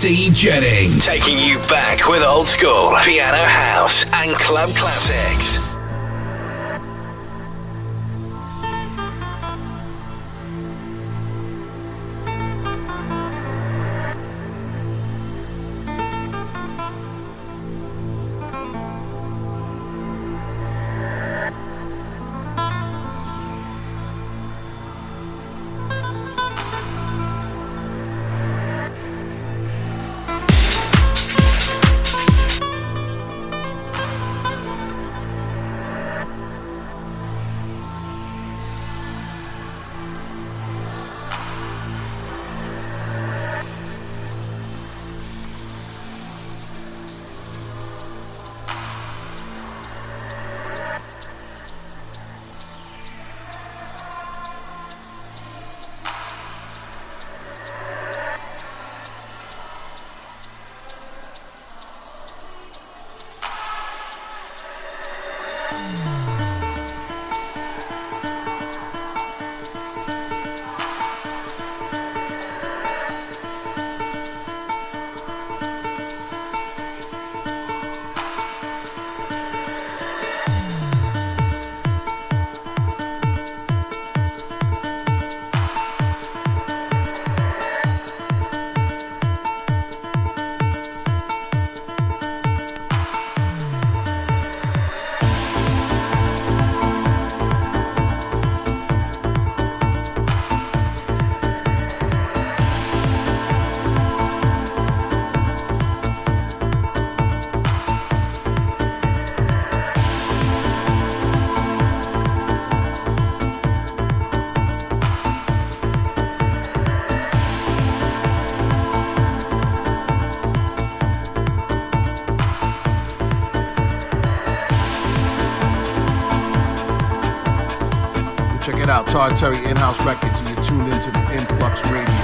Steve Jennings. Taking you back with old school, piano house, and club classics. Todd Terry in-house records, and you're tuned into the Influx Radio.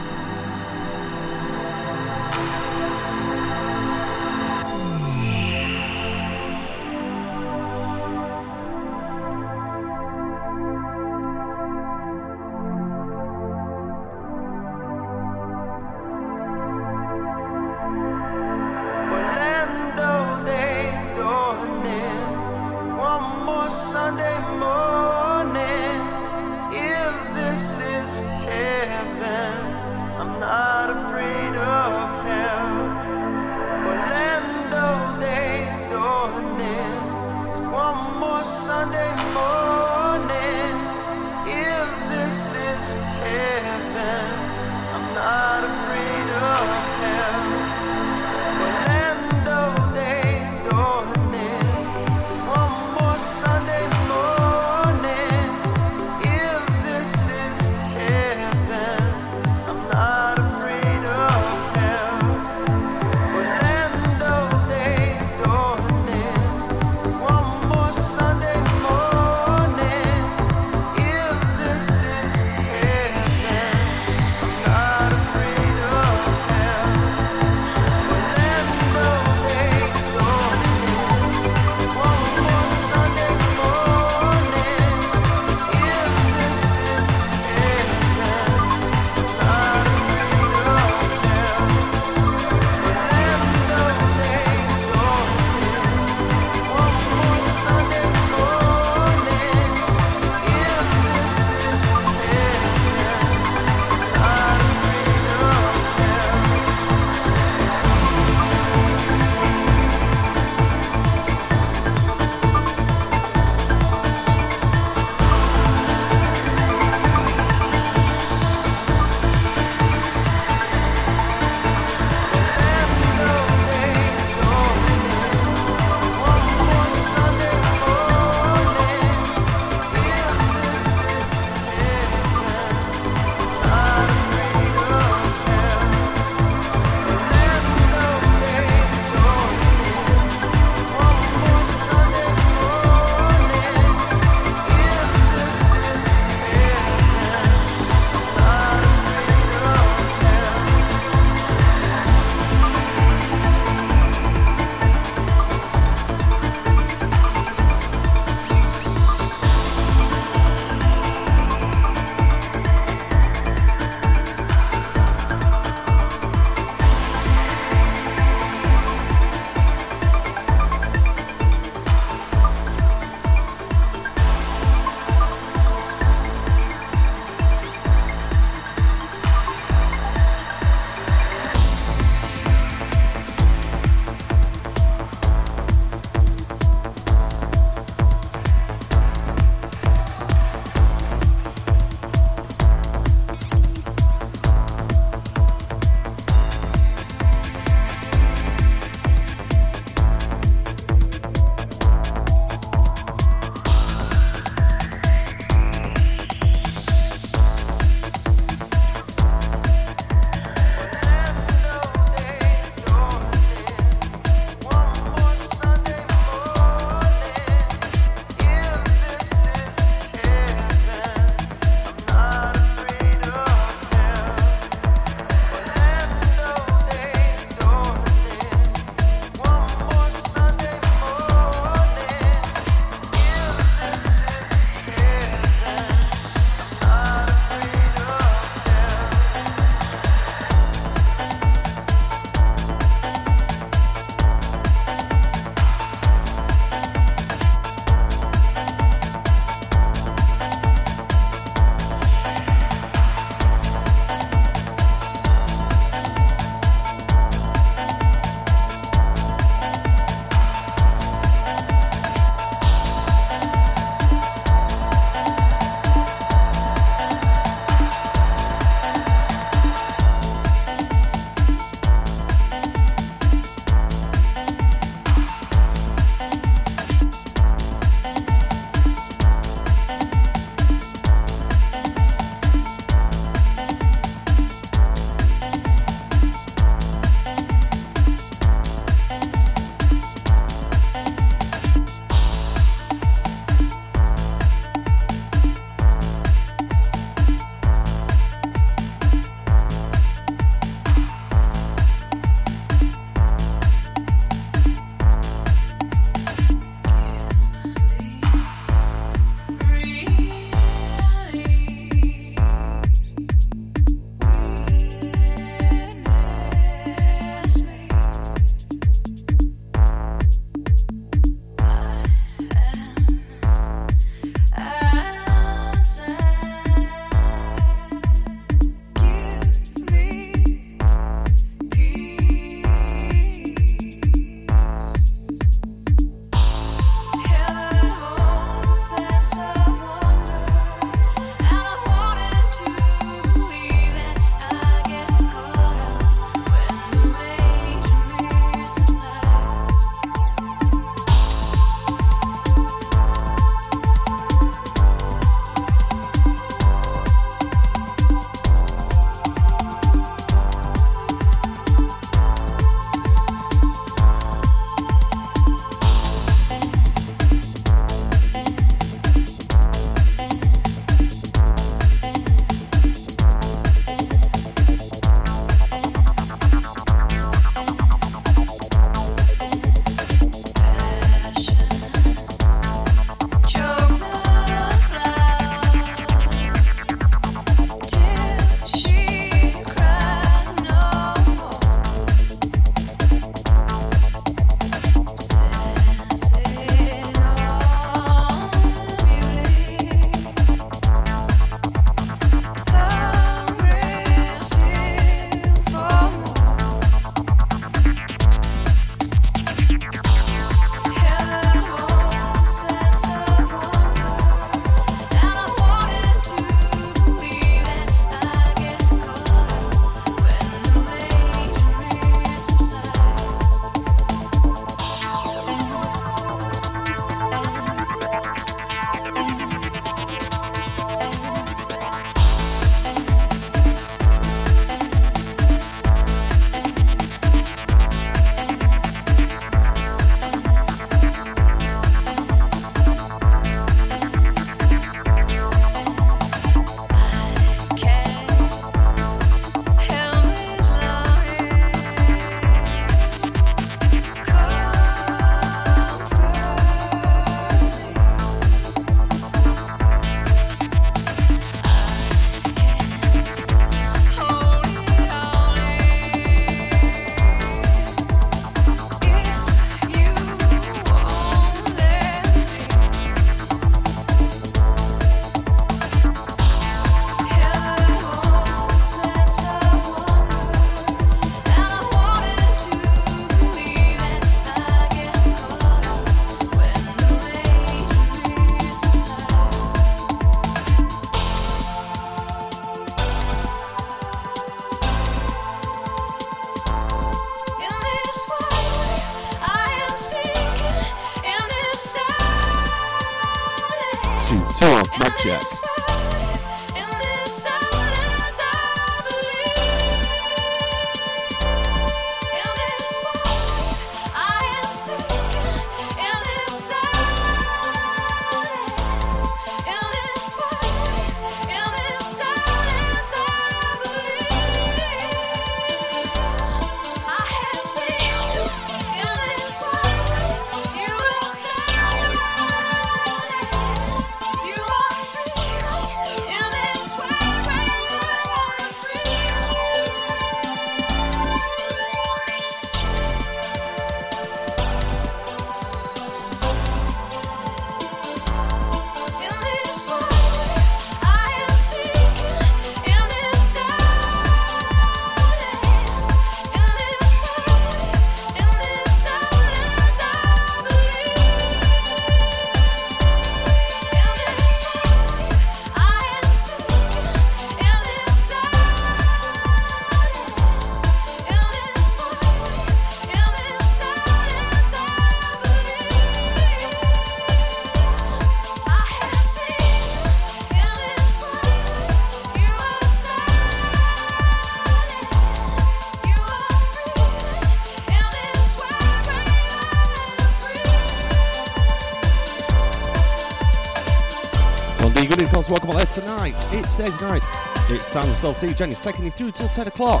Tonight. It's Thursday night. It's Sound of Self DJ. It's taking you through till 10 o'clock.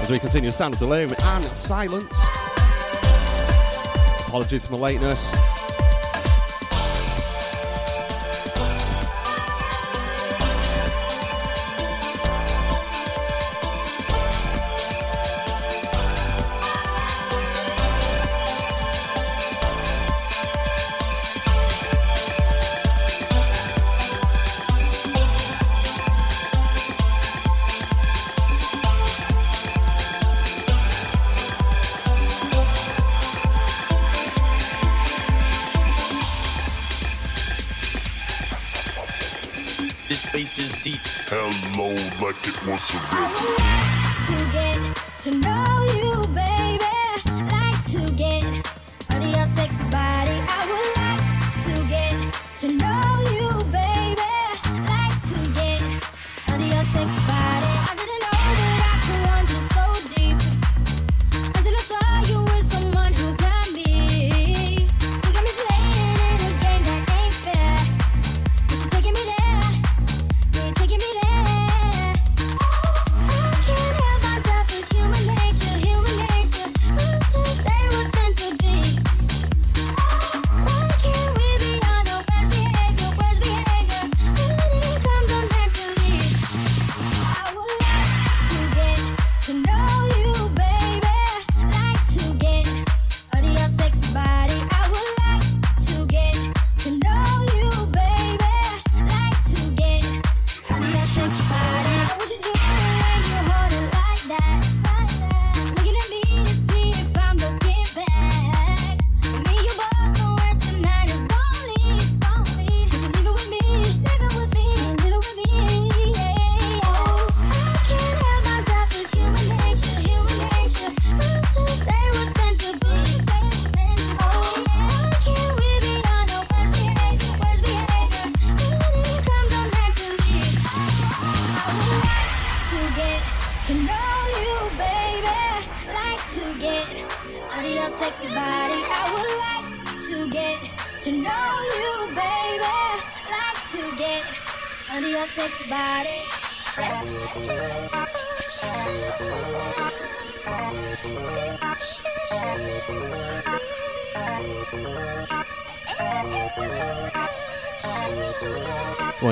As we continue sound of Delerium and silence. Apologies for my lateness.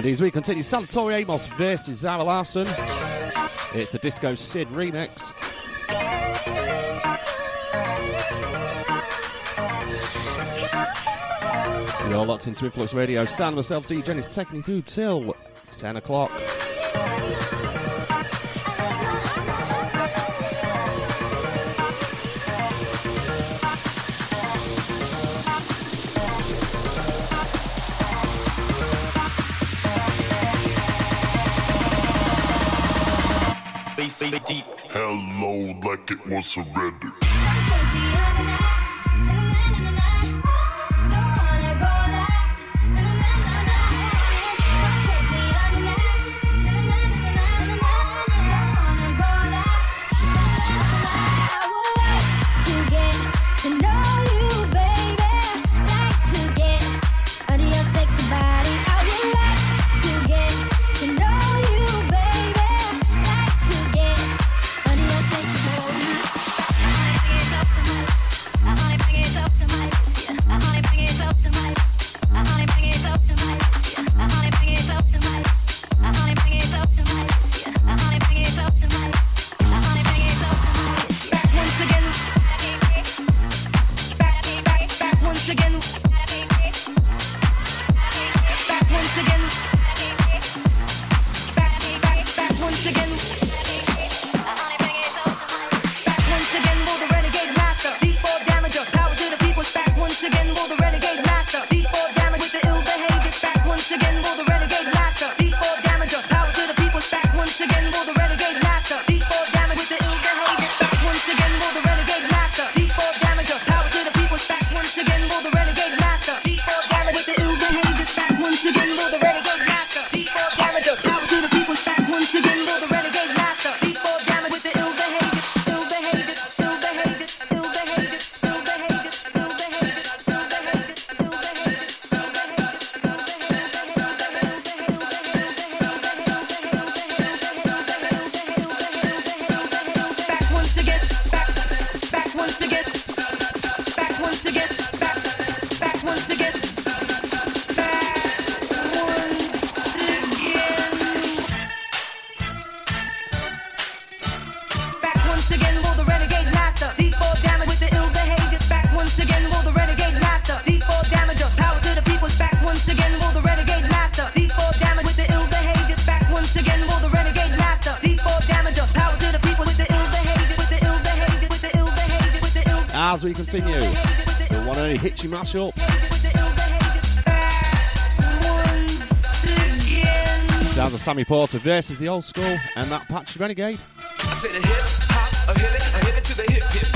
As we continue, Salvatore Amos versus Zara Larsson. It's the Disco Sid remix. You're locked into Influx Radio. Of ourselves, DJ is taking you through till 10 o'clock. Hello, like it was already. continue. The one only Hitchy Mashup. Sounds of Sammy Porter versus the old school and that patchy renegade. I said a hip, hop, a hip, a hip to the hip, hip.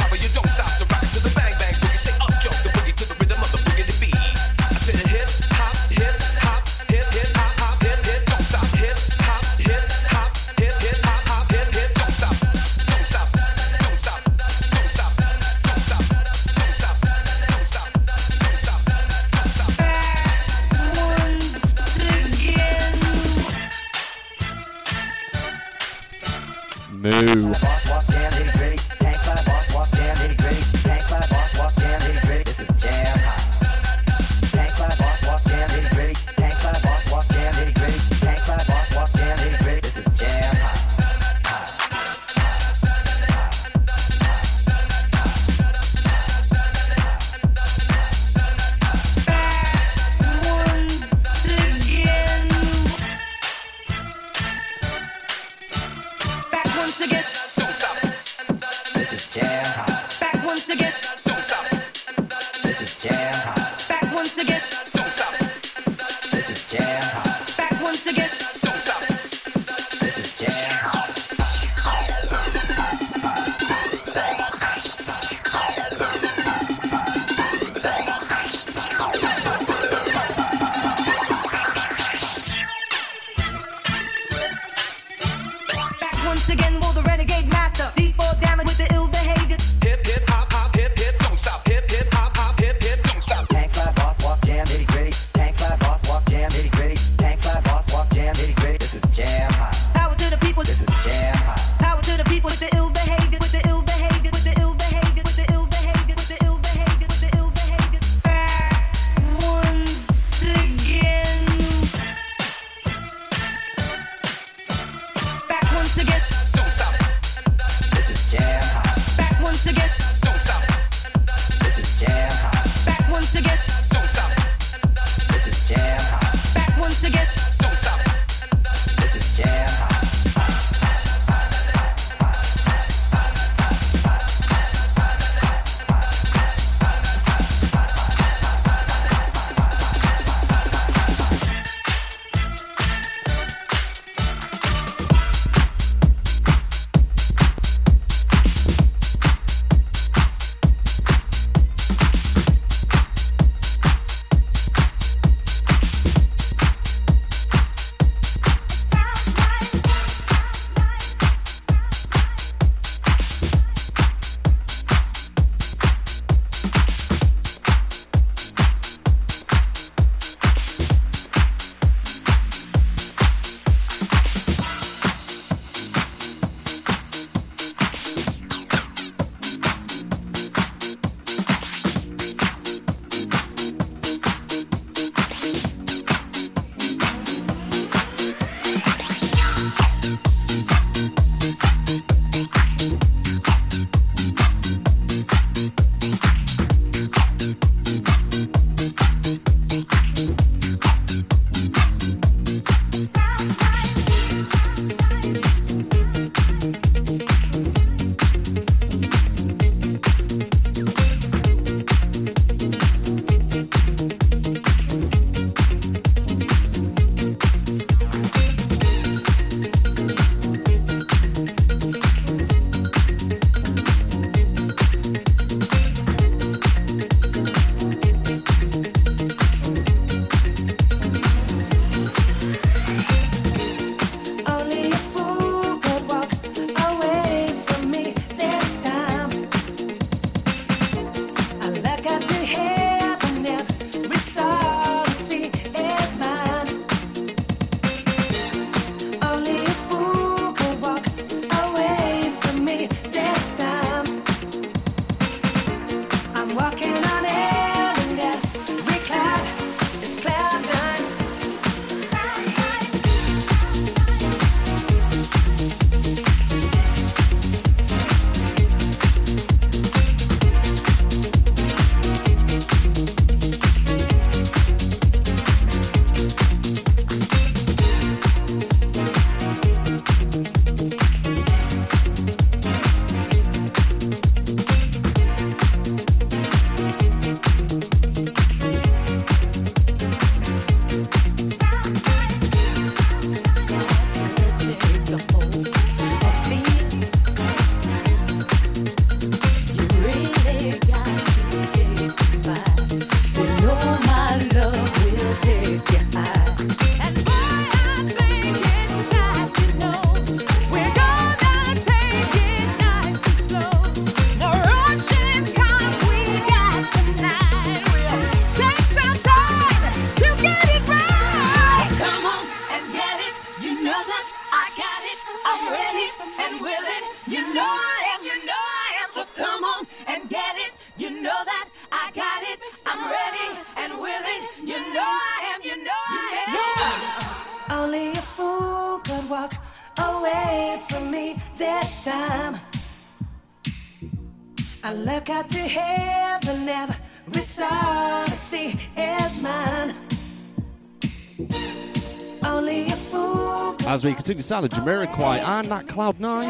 To sound of Jamiroquai and that Cloud Nine,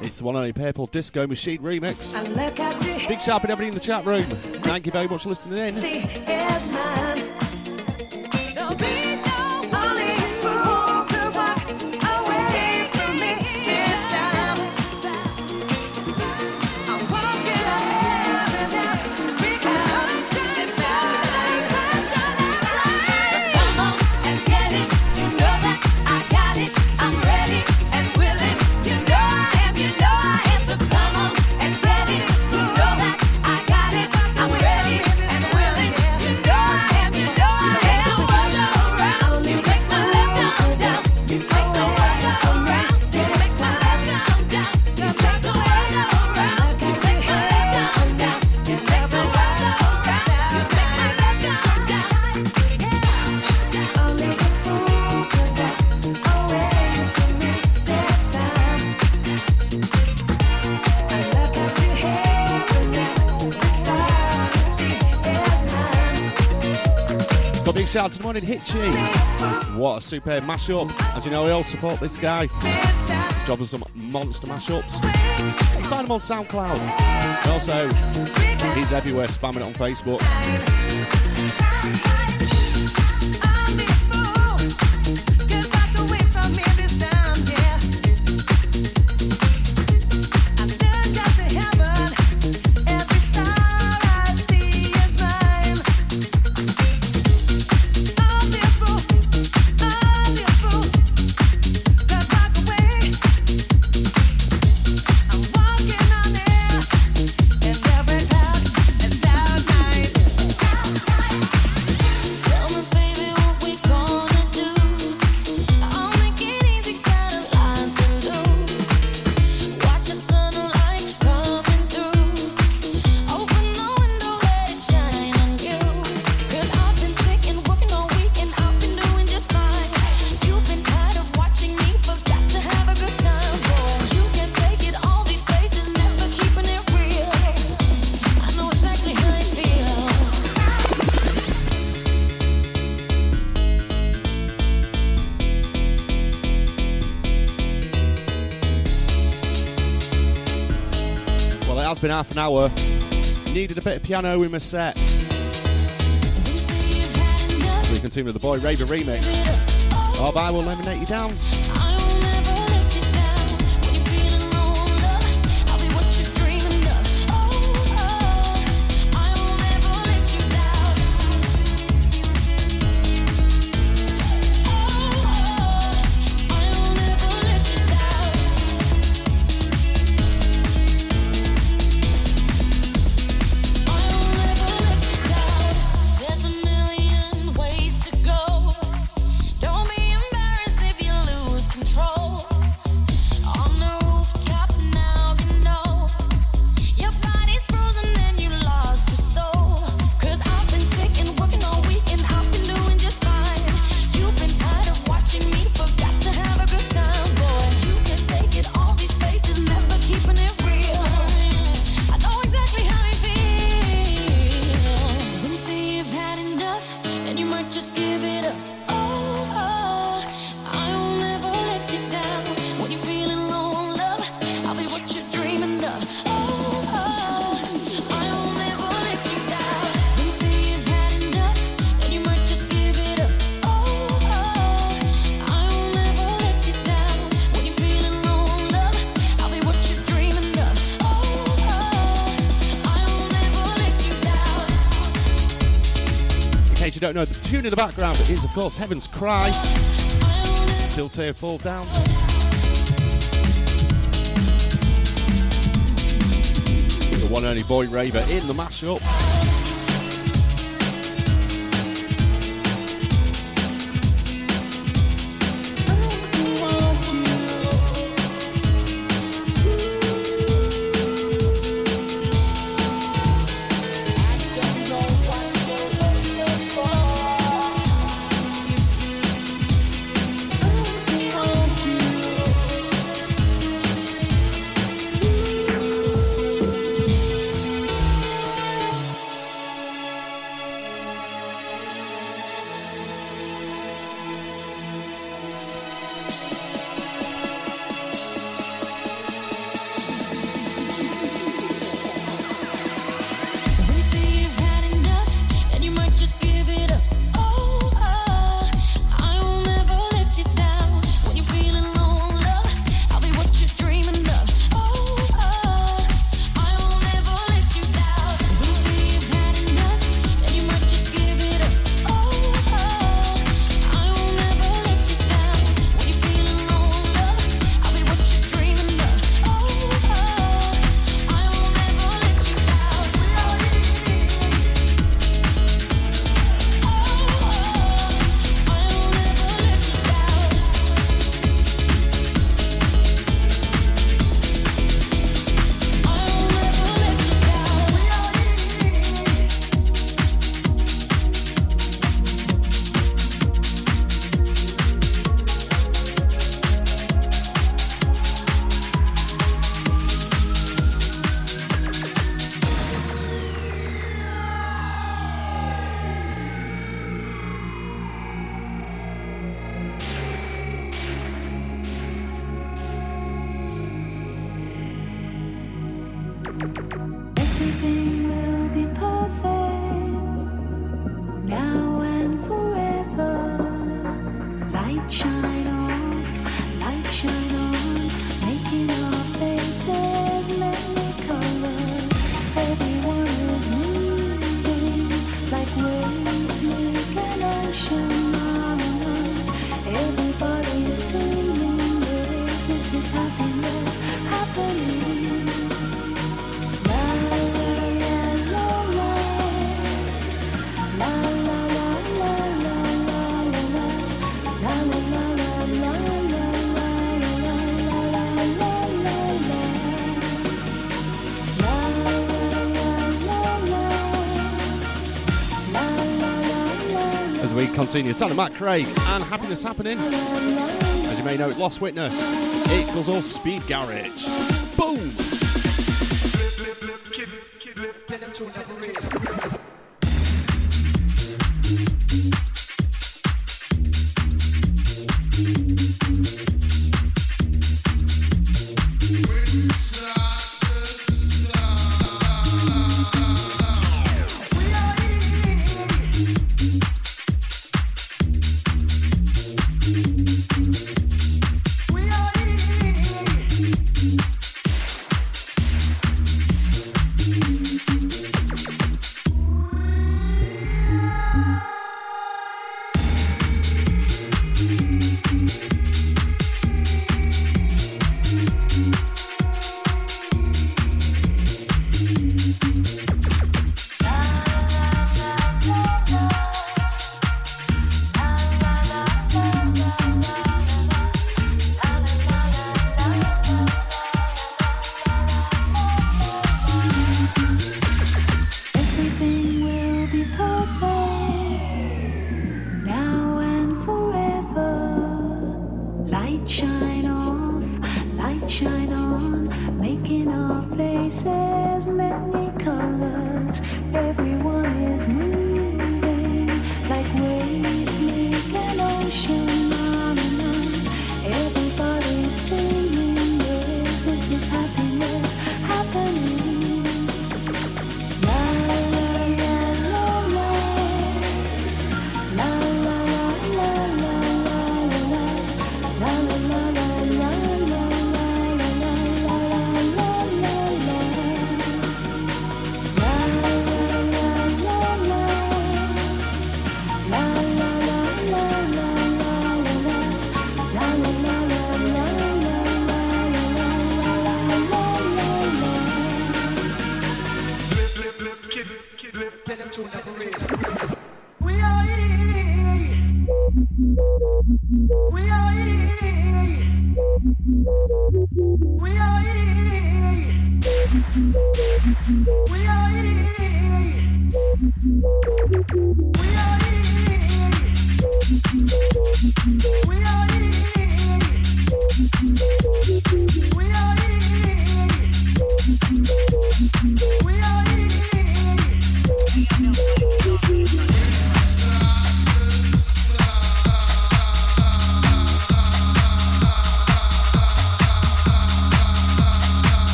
it's the one only Purple Disco Machine remix. Big shout out to everybody in the chat room. Thank you very much for listening in. Shout out to the morning Hitchy. What a superb mashup. As you know, we all support this guy. Dropping some monster mashups. You can find him on SoundCloud. Also, he's everywhere spamming it on Facebook. Half an hour. Needed a bit of piano in my set. We continue with the Boy Raver remix. Oh, will never let you down. Tune in the background is, of course, Heaven's Cry. Till Tear Fall Down. The one only boy raver in the mashup. Continues. Sound of Matt Craig and Happiness Happening. As you may know, it Lost Witness. It goes all speed garage. Boom!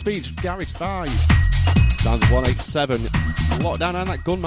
Speech, Garage Thigh. Sounds 187. Lockdown and that gun,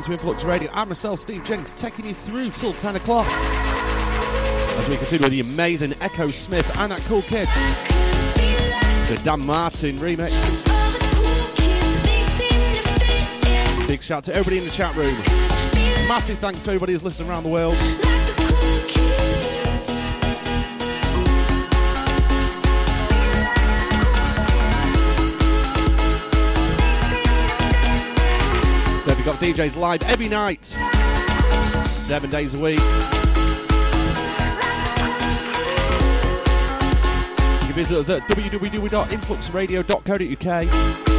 man. to Influx Radio. I'm myself, Steve Jenks, taking you through till 10 o'clock. As we continue with the amazing Echosmith and that Cool Kids. The Dan Martin remix. Big shout to everybody in the chat room. Massive thanks to everybody who's listening around the world. DJs live every night, seven days a week. You can visit us at www.influxradio.co.uk.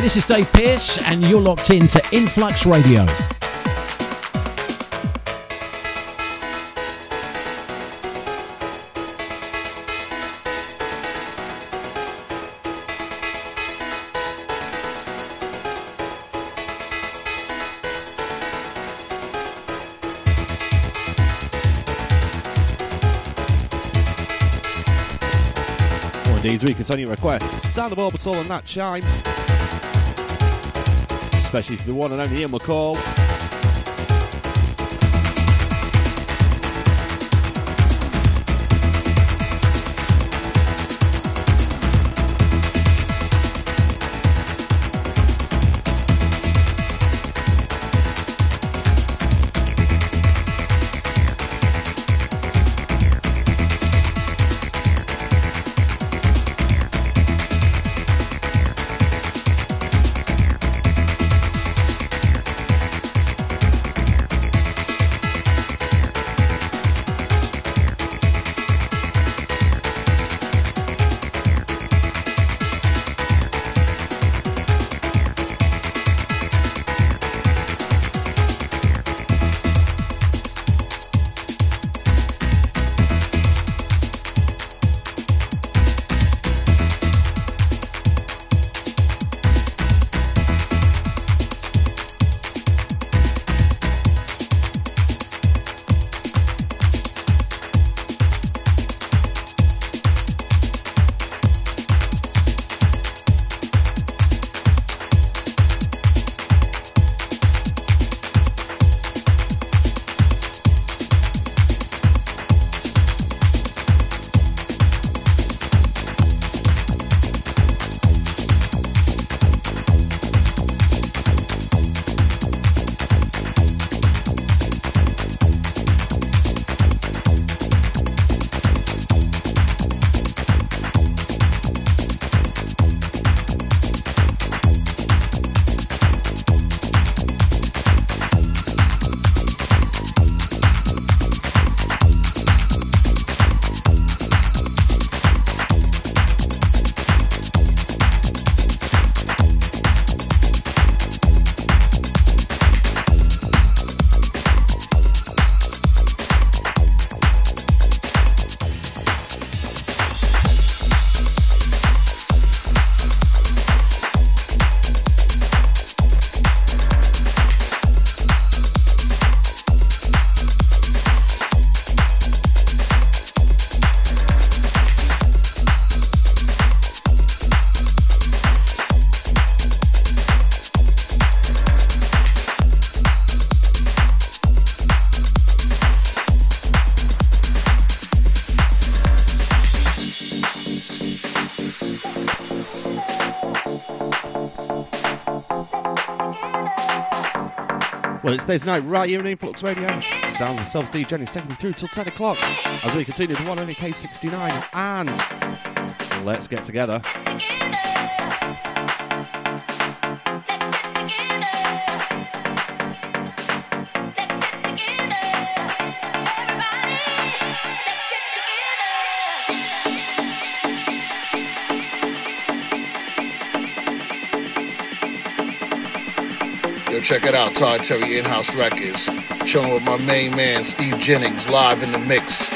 Hi, this is Dave Pearce, and you're locked in to Influx Radio. These week it's only a request. Sound of Orbital and that chime. Especially for the one and only Ian McCall. Well, it's Thursday night right here in Influx Radio. Sound yourself, Steve Jennings, taking you through till 10 o'clock as we continue to one only K69 and let's get together. Check it out, Todd Terry In House Records. Chilling with my main man, Steve Jennings, live in the mix.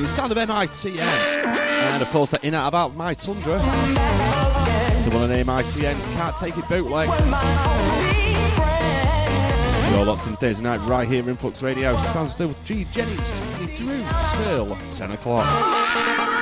We continue. Sound of MITN. And of course, the in out about My Tundra. So one of the MITN's Can't Take It bootleg. You're locked in Thursday night right here in Flux Radio. Sounds of G Jennings taking you through till 10 o'clock.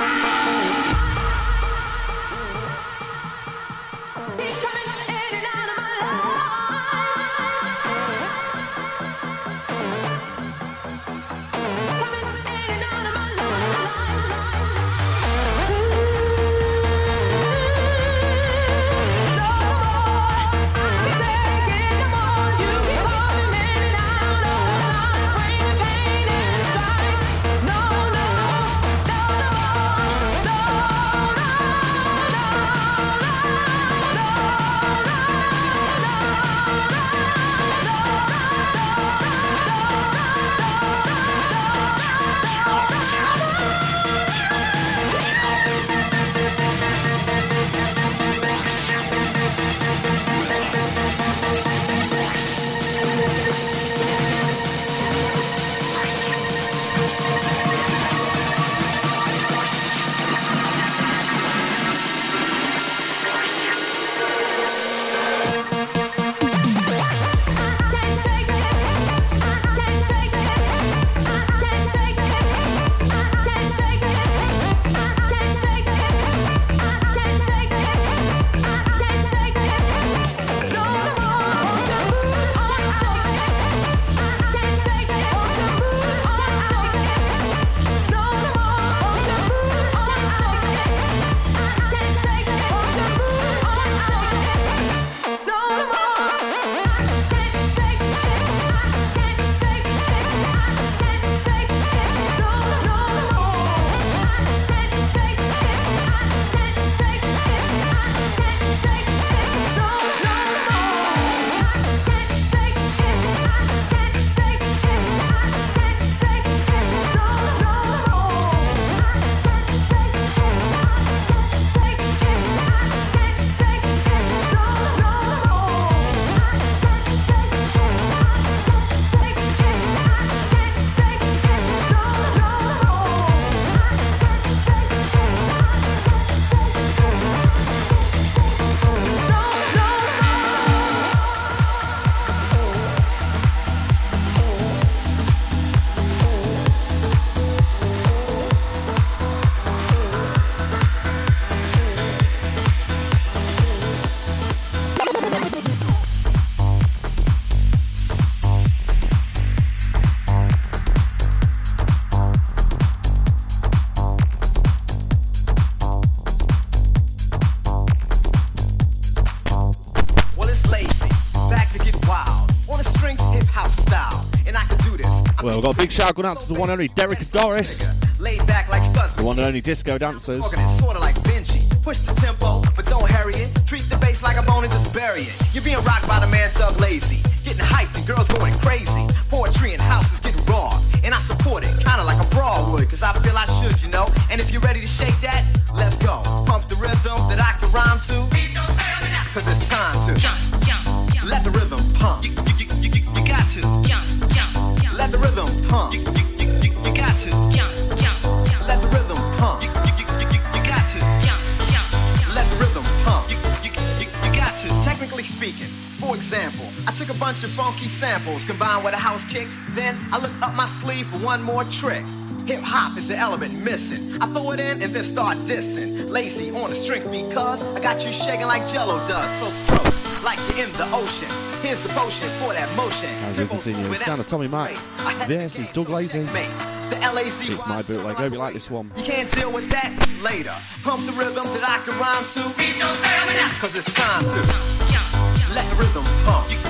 Shout out to the one and only Derek and Doris. The one and only disco dancers. Push the tempo, but don't hurry it. Treat the bass like a bone and just bury it. You're being rocked by the man Lazy. Getting hyped and girls going crazy. funky samples combined with a house kick. Then I look up my sleeve for one more trick. Hip hop is the element missing. I throw it in and then start dissing. Lazy on the string because I got you shaking like jello does. So slow, like you're in the ocean. Here's the potion for that motion. As we continue, it's down to Tommy Mike. This is Doug Lazy. It's my bootleg. Hope you like this one. You can't deal with that later. Pump the rhythm that I can rhyme to. Cause it's time to let the rhythm pump.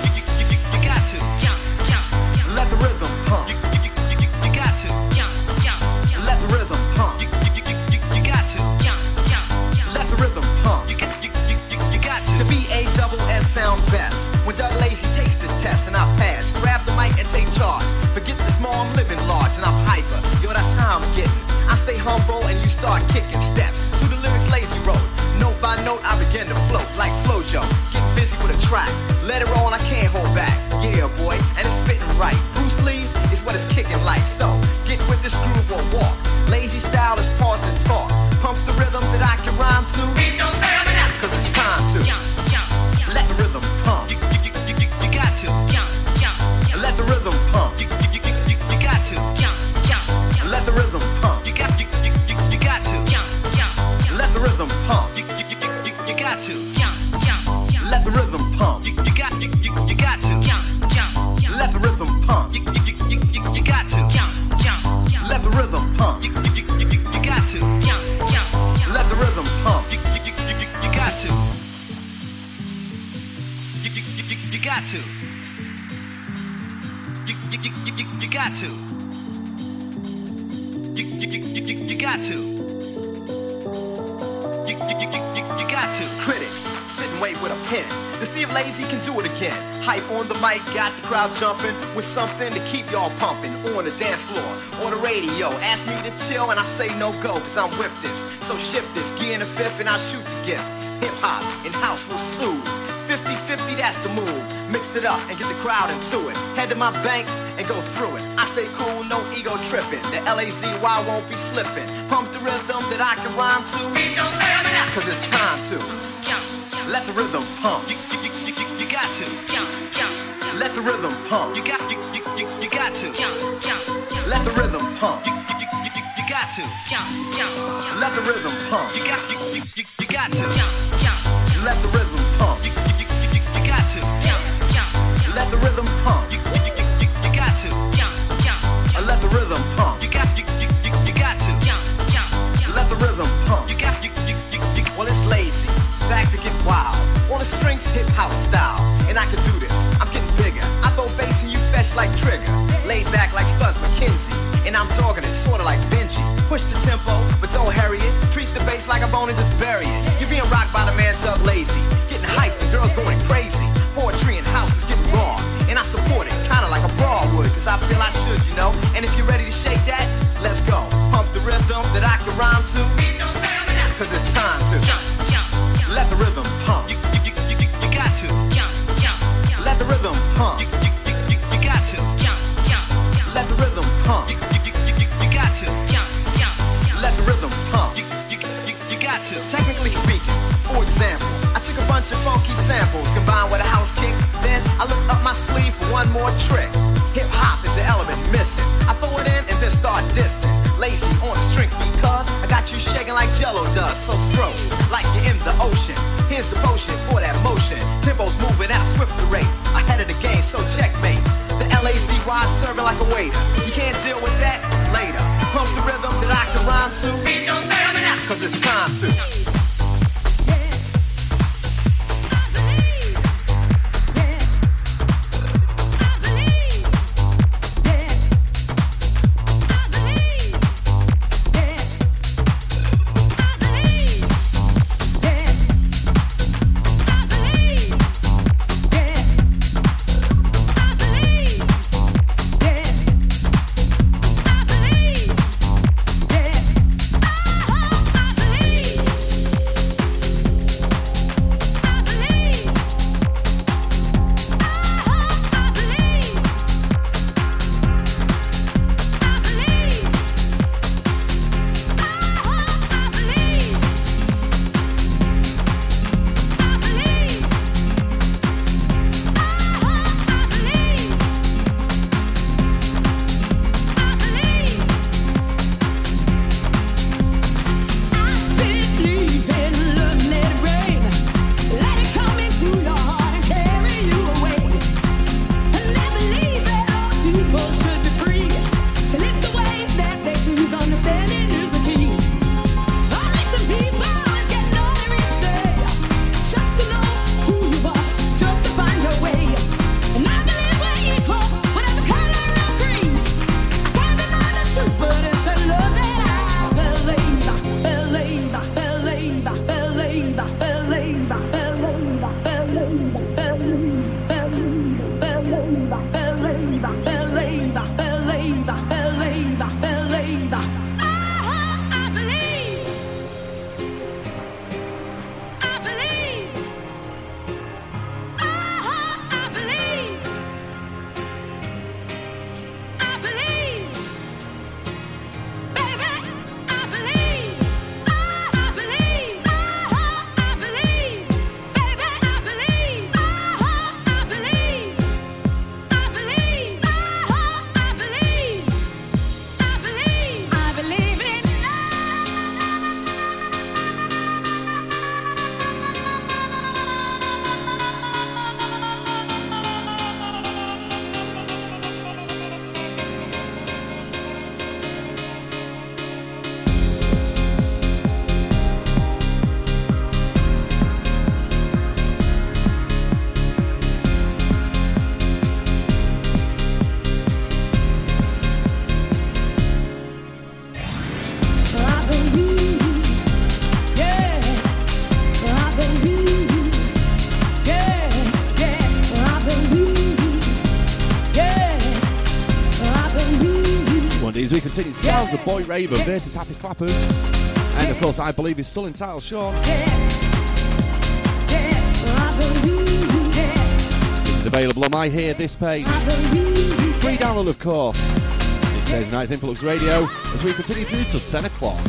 in my bank and go through it. I say cool, no ego tripping. The LAZY won't be slipping. Pump the rhythm that I can rhyme to. Cause it's time to let the rhythm pump. You, you, you, you, you got to let the rhythm pump. You got you, you, you, you got to let the rhythm pump. You, you, you, you, you got to let the rhythm pump. You got you, you continue sounds of Boy Raver versus Happy Clappers. And of course, I believe he's still entitled, Sean. This is available on my Hear This page. Free download, of course. This Thursday night's Influx Radio as we continue through till 10 o'clock.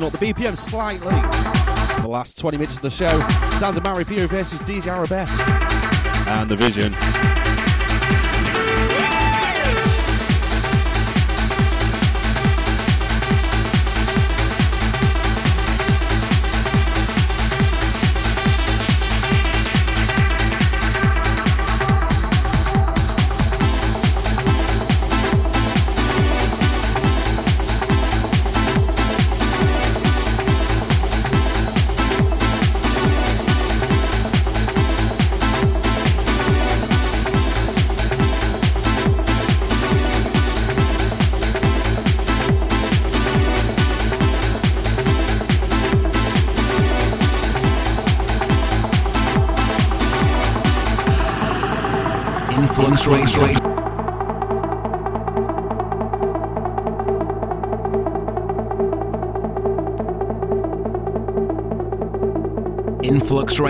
Turn up the BPM slightly. The last 20 minutes of the show, of Mario Piu versus DJ Arabesque. And the Vision.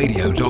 influxradio.co.uk.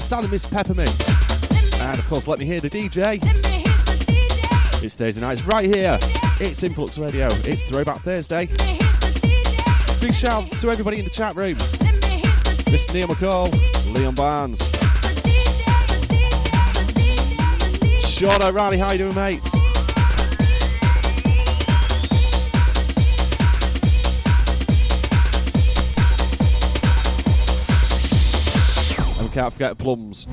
sound Miss Peppermint. And of course, let me hear the DJ. It's Thursday nights right here. It's Influx Radio. It's Throwback Thursday. Big shout to everybody in the chat room. Mr. Neil McCall, Leon Barnes. Sean O'Reilly, how you doing, mate? Can't forget plums.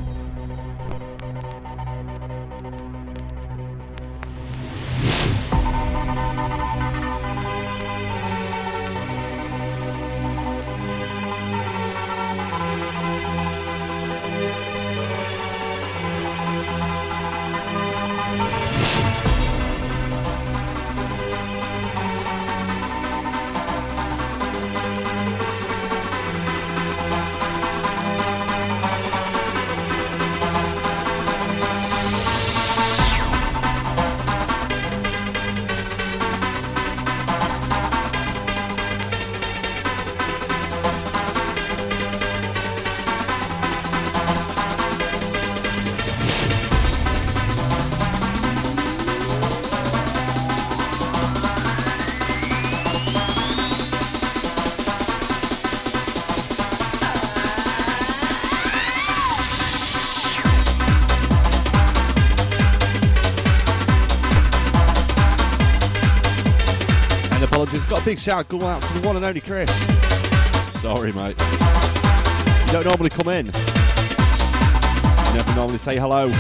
Big shout go out to the one and only Chris. Sorry, mate. You don't normally come in. You never normally say hello.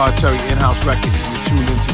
In-house records, you're tuned into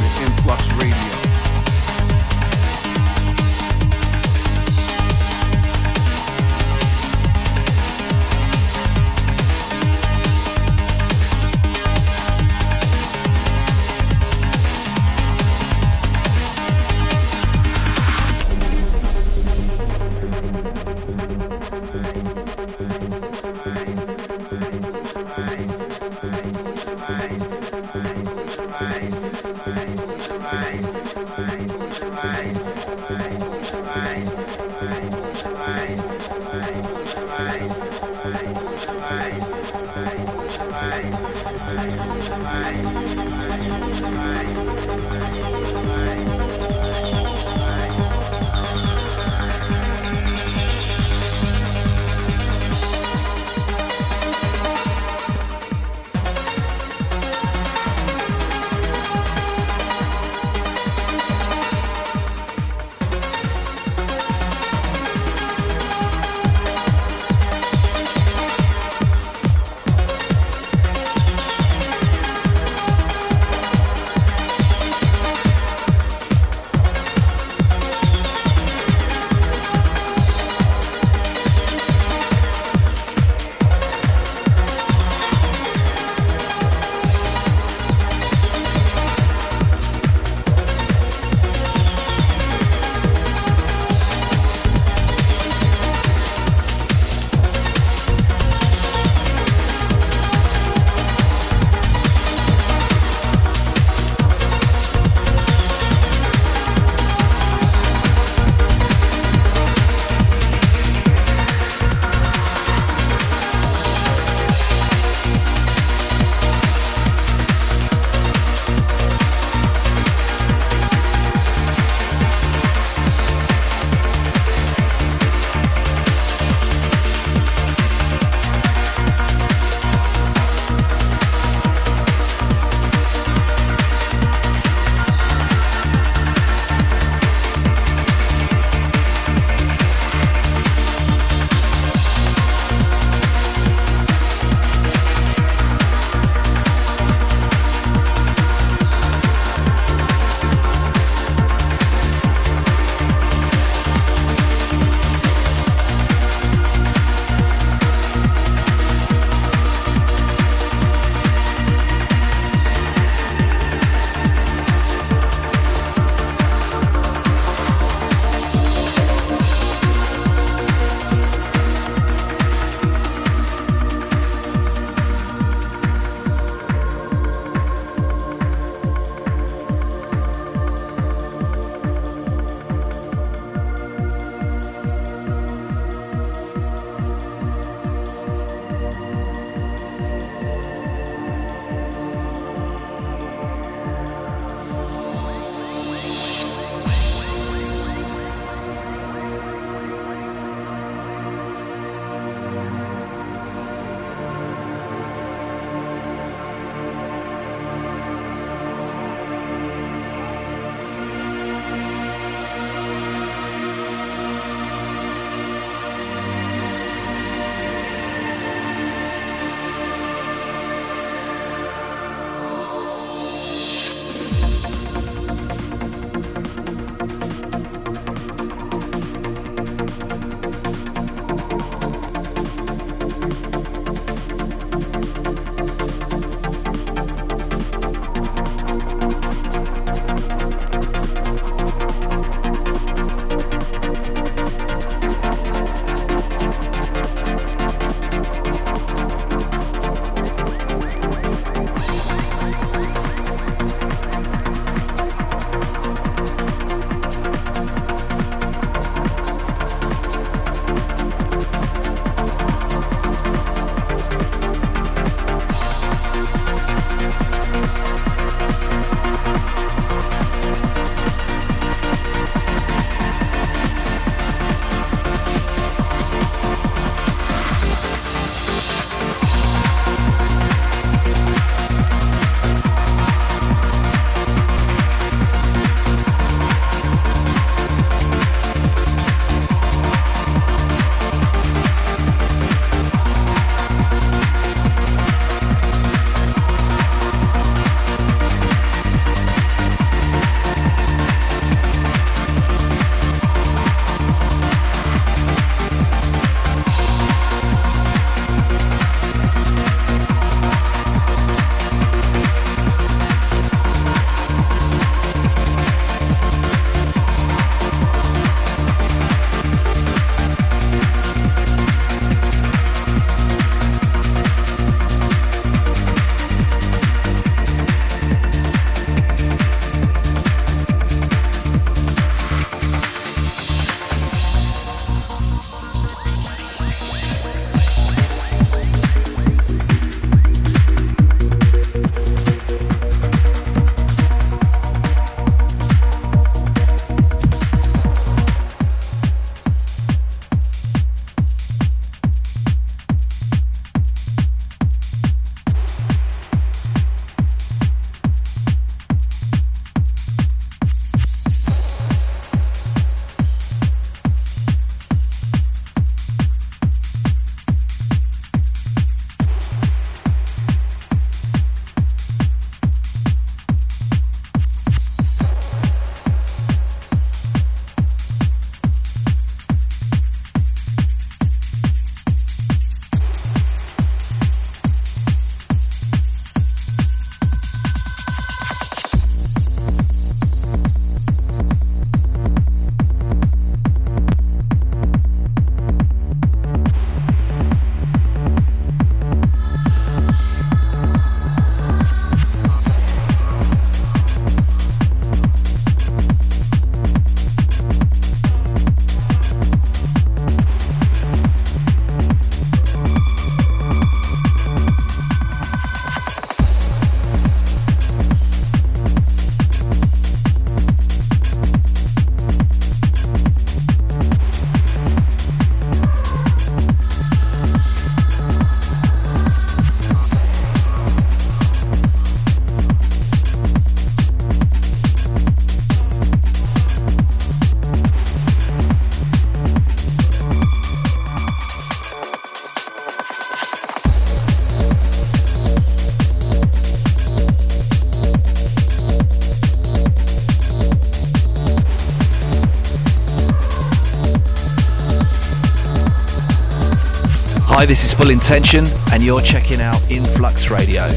Hi, this is Full Intention, and you're checking out Influx Radio.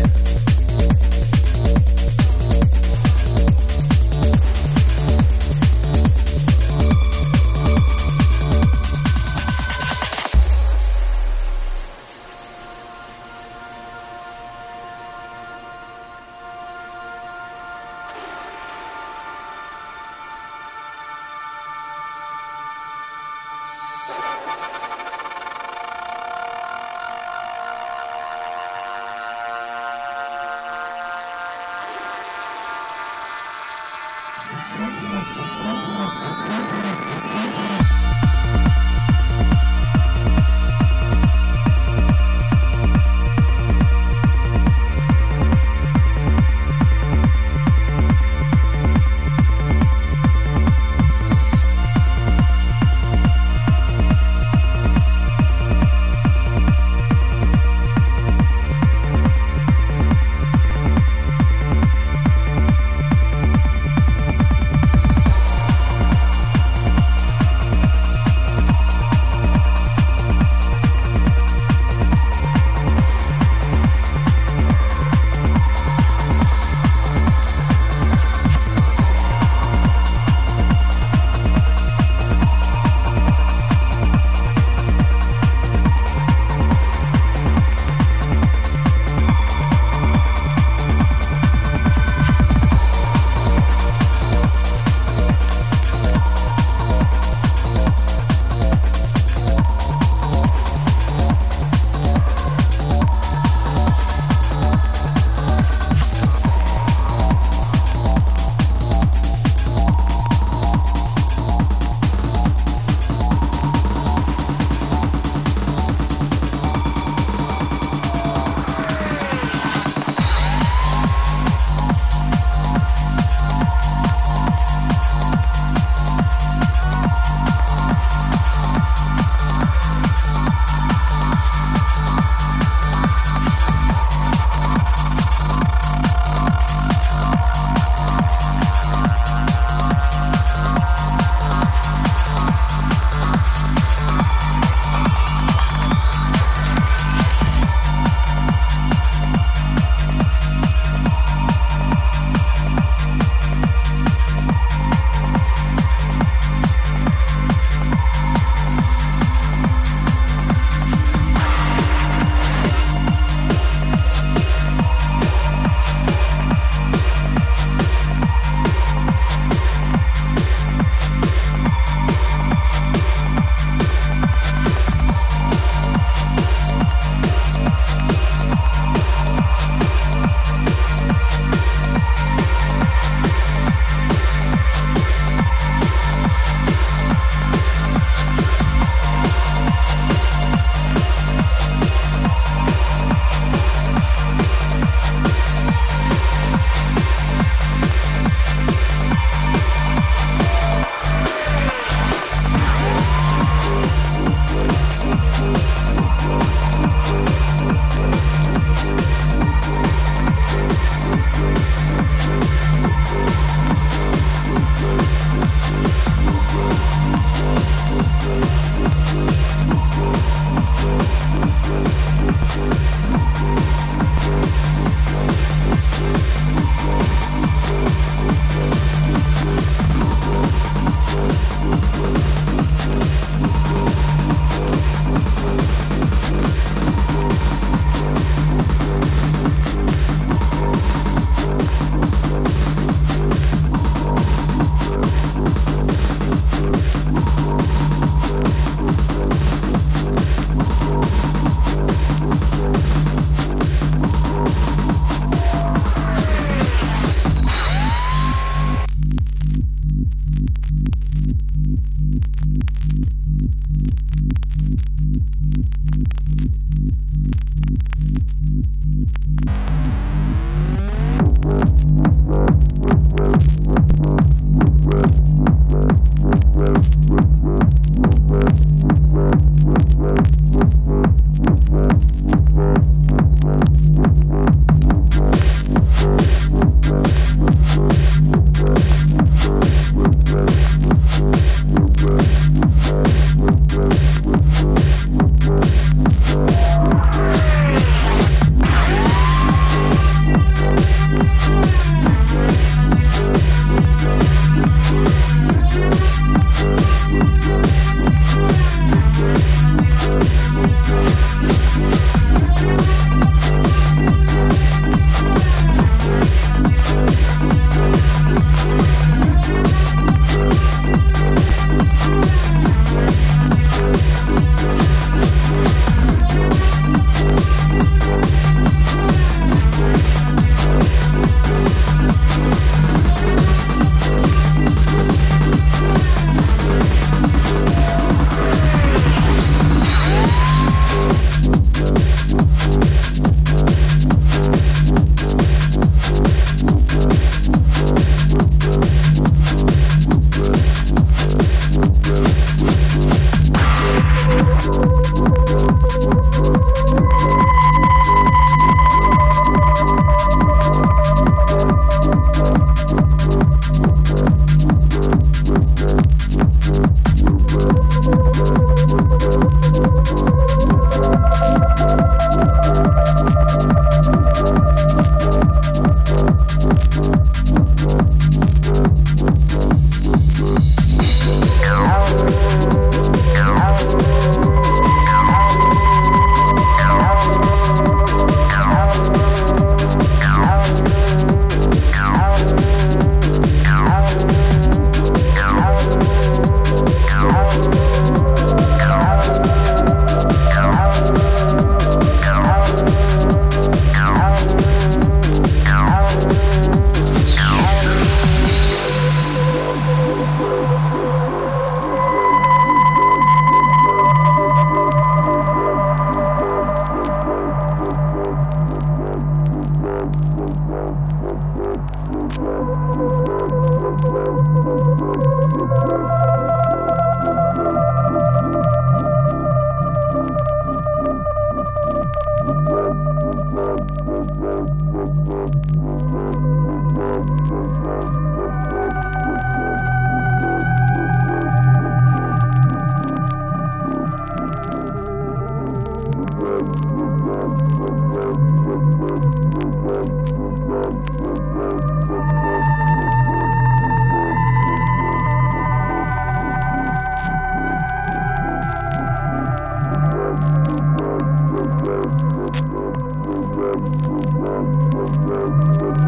Thank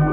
you.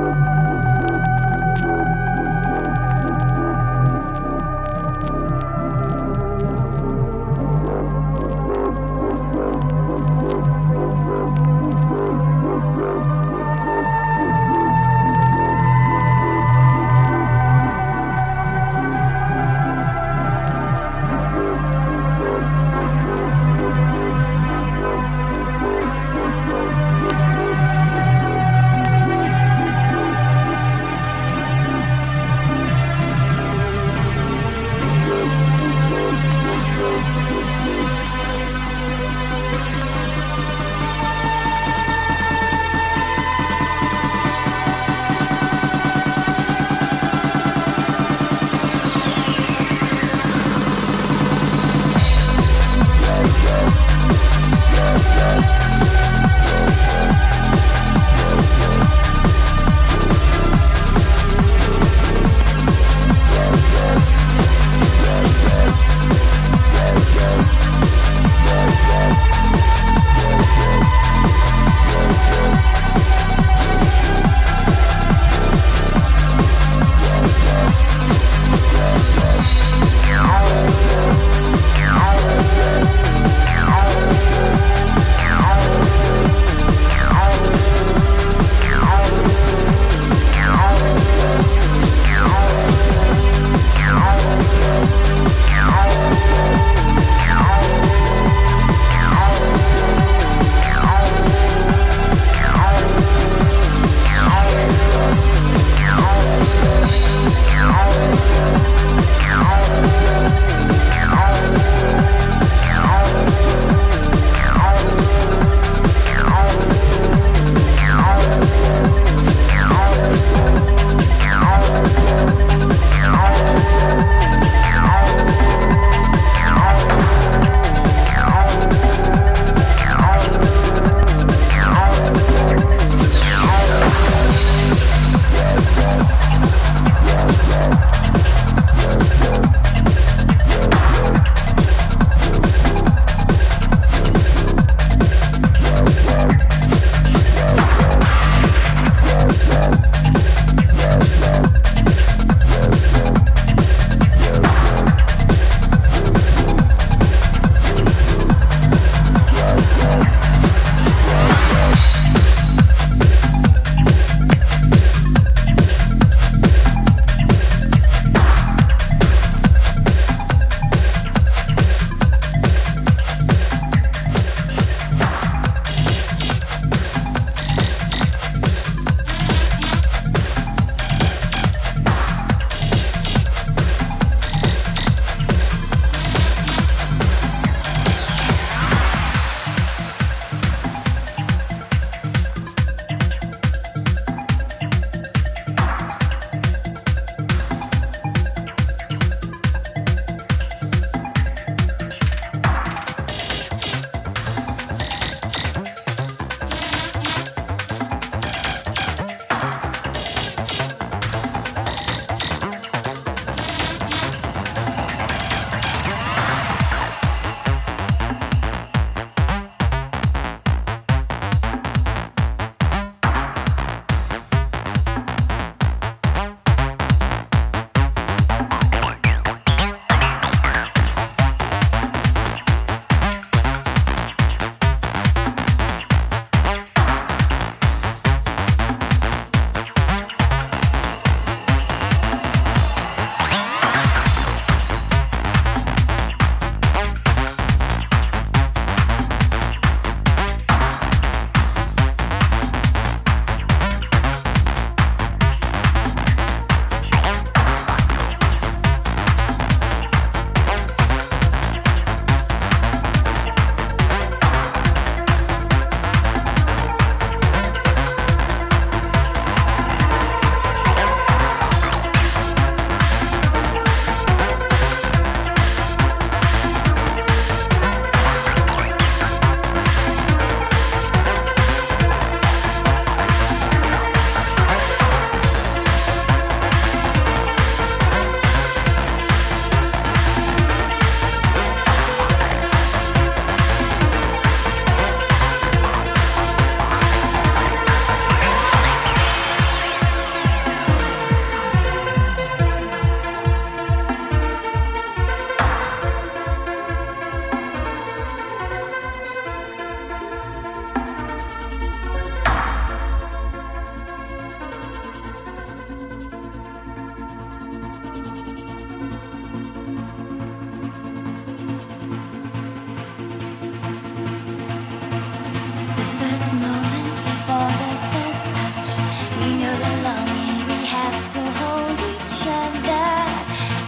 have to hold each other.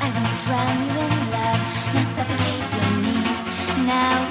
I won't drown you in love, nor suffocate your needs now.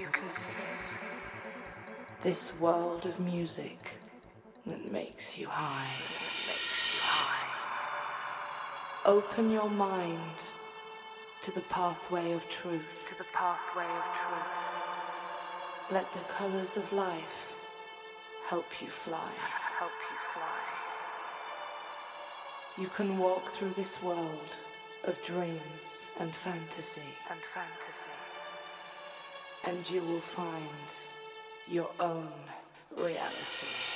You can see it. This world of music that makes you high. Makes you high. Open your mind to the pathway of truth. To the pathway of truth. Let the colors of life help you fly. Help you fly. You can walk through this world of dreams and fantasy. And fantasy. And you will find your own reality.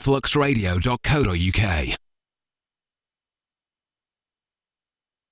influxradio.co.uk.